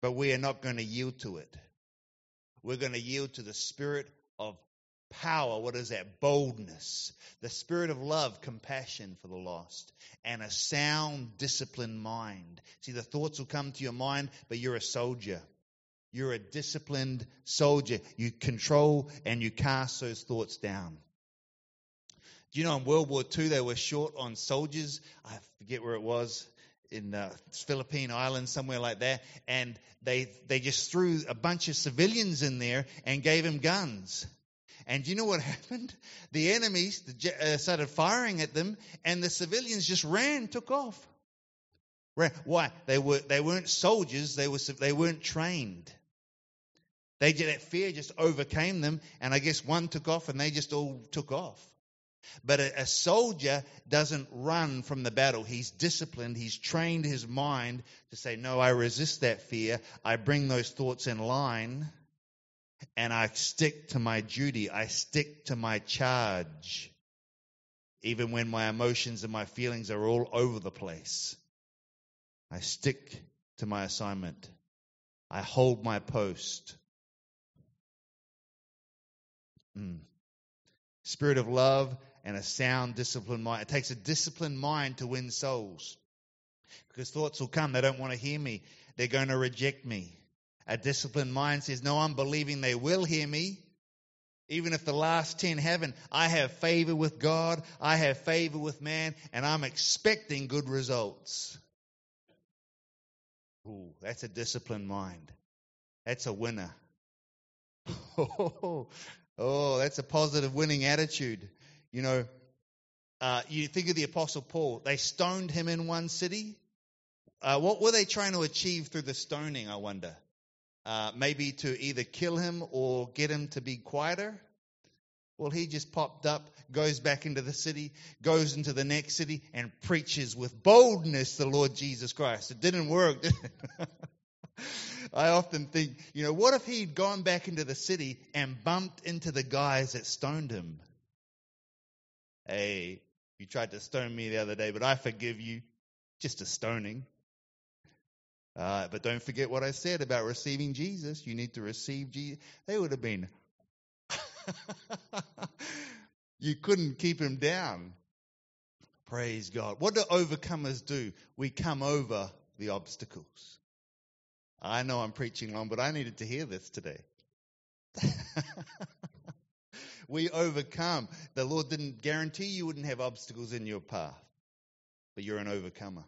But we are not going to yield to it. We're going to yield to the spirit of power. What is that? Boldness. The spirit of love, compassion for the lost, and a sound, disciplined mind. See, the thoughts will come to your mind, but you're a soldier. You're a disciplined soldier. You control and you cast those thoughts down. Do you know in World War II they were short on soldiers? I forget where it was in uh, Philippine Islands, somewhere like that, and they they just threw a bunch of civilians in there and gave them guns. And you know what happened? The enemies uh, started firing at them, and the civilians just ran, took off. Why? They were they weren't soldiers. They were they weren't trained. They that fear just overcame them, and I guess one took off, and they just all took off. But a, a soldier doesn't run from the battle. He's disciplined. He's trained his mind to say, "No, I resist that fear. I bring those thoughts in line." and I stick to my duty. I stick to my charge, even when my emotions and my feelings are all over the place. I stick to my assignment. I hold my post. Mm. Spirit of love and a sound, disciplined mind. It takes a disciplined mind to win souls. Because thoughts will come. They don't want to hear me. They're going to reject me. A disciplined mind says, No, I'm believing they will hear me. Even if the last 10 haven't, I have favor with God, I have favor with man, and I'm expecting good results. Ooh, that's a disciplined mind. That's a winner. Oh, that's a positive winning attitude. You know, uh, you think of the Apostle Paul. They stoned him in one city. Uh, what were they trying to achieve through the stoning, I wonder? Uh, maybe to either kill him or get him to be quieter? Well, he just popped up, goes back into the city, goes into the next city, and preaches with boldness the Lord Jesus Christ. It didn't work. Did it? I often think, you know, what if he'd gone back into the city and bumped into the guys that stoned him? Hey, you tried to stone me the other day, but I forgive you. Just a stoning. Uh, but don't forget what I said about receiving Jesus. You need to receive Jesus. They would have been. you couldn't keep him down. Praise God. What do overcomers do? We come over the obstacles. I know I'm preaching long, but I needed to hear this today. we overcome. The Lord didn't guarantee you wouldn't have obstacles in your path, but you're an overcomer.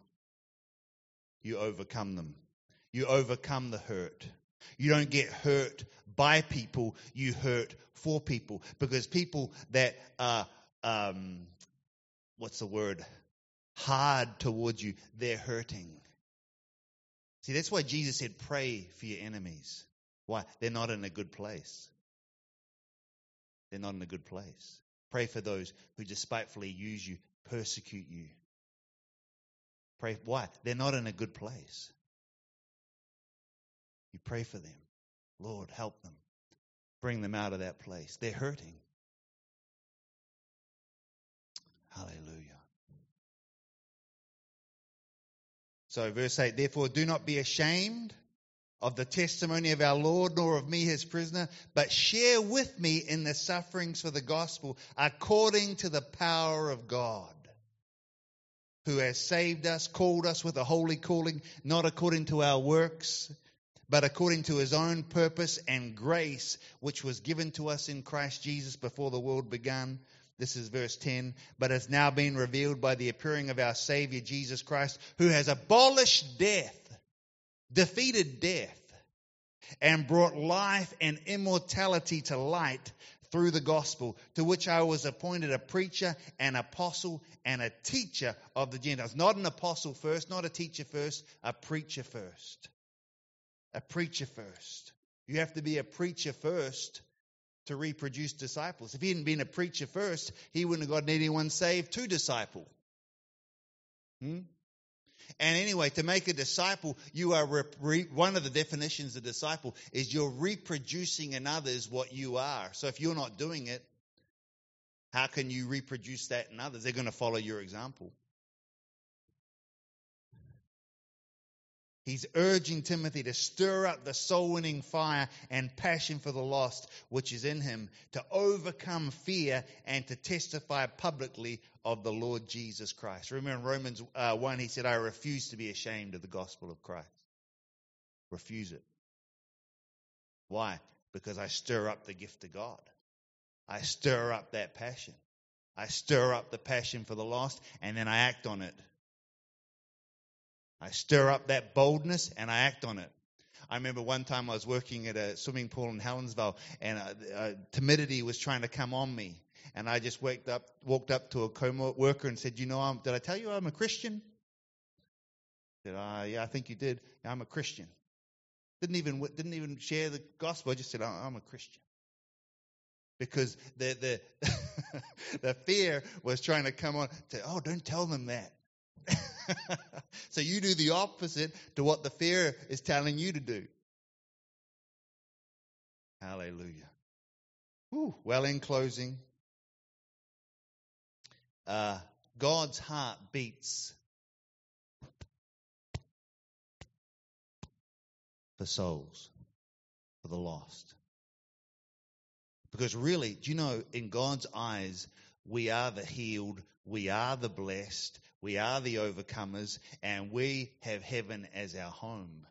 You overcome them. You overcome the hurt. You don't get hurt by people, you hurt for people. Because people that are, um, what's the word, hard towards you, they're hurting. See, that's why Jesus said, pray for your enemies. Why? They're not in a good place. They're not in a good place. Pray for those who despitefully use you, persecute you. Pray. Why? They're not in a good place. You pray for them. Lord, help them. Bring them out of that place. They're hurting. Hallelujah. So, verse 8 Therefore, do not be ashamed of the testimony of our Lord, nor of me, his prisoner, but share with me in the sufferings for the gospel according to the power of God, who has saved us, called us with a holy calling, not according to our works, but according to his own purpose and grace, which was given to us in Christ Jesus before the world began. This is verse 10. But has now been revealed by the appearing of our Savior Jesus Christ, who has abolished death defeated death, and brought life and immortality to light through the gospel, to which I was appointed a preacher, an apostle, and a teacher of the Gentiles. Not an apostle first, not a teacher first, a preacher first. A preacher first. You have to be a preacher first to reproduce disciples. If he hadn't been a preacher first, he wouldn't have gotten anyone saved to disciple. Hmm? And anyway, to make a disciple, you are re- one of the definitions of disciple is you're reproducing in others what you are. So if you're not doing it, how can you reproduce that in others? They're going to follow your example. He's urging Timothy to stir up the soul winning fire and passion for the lost which is in him, to overcome fear and to testify publicly of the Lord Jesus Christ. Remember in Romans uh, 1, he said, I refuse to be ashamed of the gospel of Christ. Refuse it. Why? Because I stir up the gift of God. I stir up that passion. I stir up the passion for the lost and then I act on it. I stir up that boldness and I act on it. I remember one time I was working at a swimming pool in Helensville and uh, uh, timidity was trying to come on me. And I just walked up, walked up to a co-worker and said, "You know, I'm, did I tell you I'm a Christian?" I said, uh, "Yeah, I think you did. I'm a Christian." Didn't even didn't even share the gospel. I just said, "I'm a Christian," because the the the fear was trying to come on. To, oh, don't tell them that. so you do the opposite to what the fear is telling you to do. Hallelujah. Whew. Well, in closing, uh, God's heart beats for souls, for the lost. Because really, do you know, in God's eyes, we are the healed, we are the blessed, we are the overcomers, and we have heaven as our home.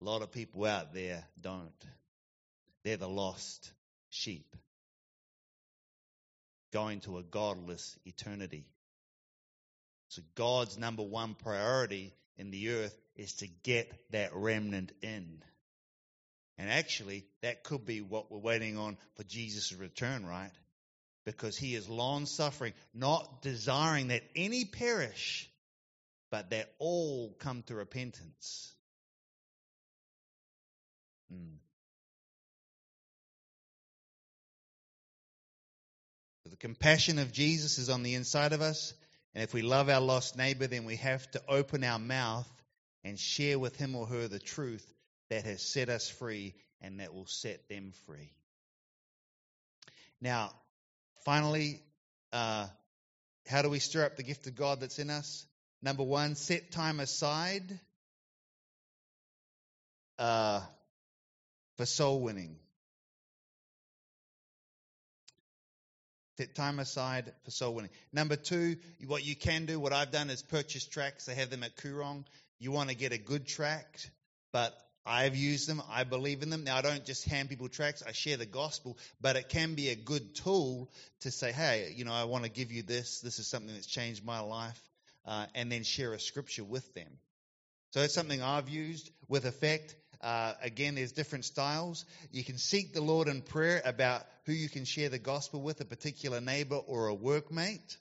A lot of people out there don't. They're the lost sheep going to a godless eternity. So, God's number one priority in the earth is to get that remnant in. And actually, that could be what we're waiting on for Jesus' return, right? Because he is long suffering, not desiring that any perish, but that all come to repentance. Hmm. the compassion of Jesus is on the inside of us. And if we love our lost neighbor, then we have to open our mouth and share with him or her the truth that has set us free and that will set them free. Now, Finally, uh, how do we stir up the gift of God that's in us? Number one, set time aside uh, for soul winning. Set time aside for soul winning. Number two, what you can do, what I've done is purchase tracts. They have them at Koorong. You want to get a good tract, but I've used them. I believe in them. Now, I don't just hand people tracts. I share the gospel, but it can be a good tool to say, hey, you know, I want to give you this. This is something that's changed my life. Uh, and then share a scripture with them. So it's something I've used with effect. Uh, again, there's different styles. You can seek the Lord in prayer about who you can share the gospel with, a particular neighbor or a workmate.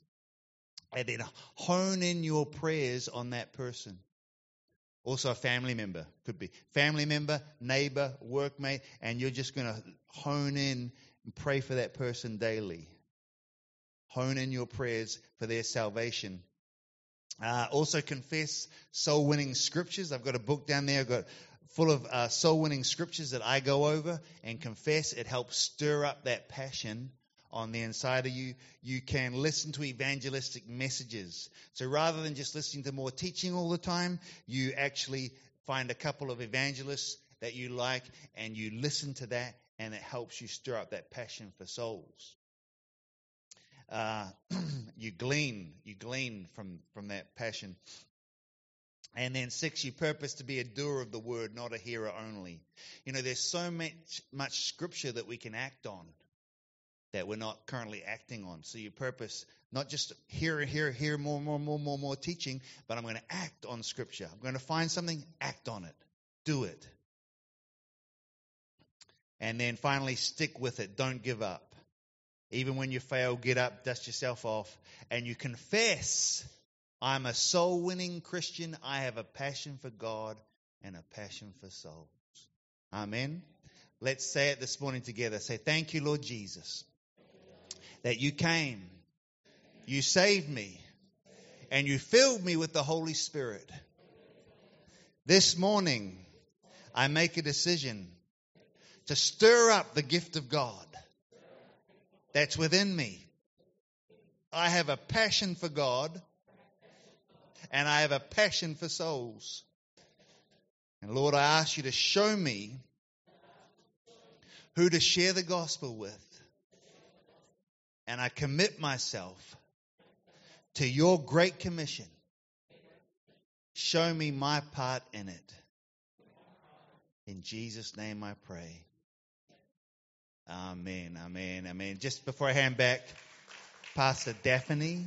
And then hone in your prayers on that person. Also, a family member could be family member, neighbor, workmate, and you're just going to hone in and pray for that person daily. Hone in your prayers for their salvation. Uh, also, confess soul winning scriptures. I've got a book down there. I've got full of uh, soul winning scriptures that I go over and confess. It helps stir up that passion on the inside of you. You can listen to evangelistic messages. So rather than just listening to more teaching all the time, you actually find a couple of evangelists that you like and you listen to that and it helps you stir up that passion for souls. Uh, you glean, you glean from, from that passion. And then six, you purpose to be a doer of the word, not a hearer only. You know, there's so much, much scripture that we can act on that we're not currently acting on. So you purpose not just hear, hear, hear more, more, more, more, more teaching, but I'm going to act on scripture. I'm going to find something, act on it, do it. And then finally, stick with it. Don't give up. Even when you fail, get up, dust yourself off, and you confess I'm a soul winning Christian. I have a passion for God and a passion for souls. Amen. Let's say it this morning together. Say, Thank you, Lord Jesus, that you came, you saved me, and you filled me with the Holy Spirit. This morning, I make a decision to stir up the gift of God that's within me. I have a passion for God and I have a passion for souls. And Lord, I ask you to show me who to share the gospel with. And I commit myself to your great commission. Show me my part in it. In Jesus' name I pray. Amen, amen, amen. Just before I hand back, Pastor Daphne,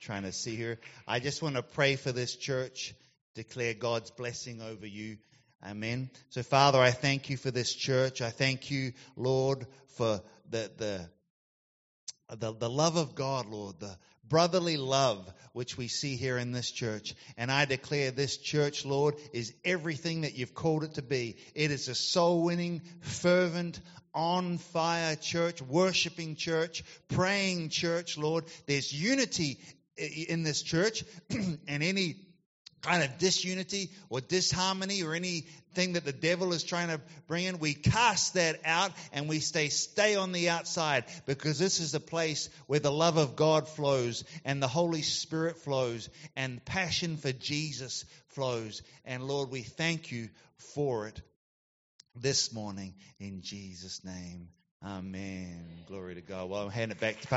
trying to see her, I just want to pray for this church, declare God's blessing over you. Amen. So, Father, I thank you for this church. I thank you, Lord, for the, the, the, the love of God, Lord, the brotherly love which we see here in this church. And I declare this church, Lord, is everything that you've called it to be. It is a soul winning, fervent, on fire church, worshiping church, praying church, Lord. There's unity in this church, and any kind of disunity or disharmony or anything that the devil is trying to bring in, we cast that out and we stay stay on the outside because this is a place where the love of God flows and the Holy Spirit flows and passion for Jesus flows. And Lord, we thank you for it this morning in Jesus' name. Amen. Glory to God. Well, I'll hand it back to Pastor.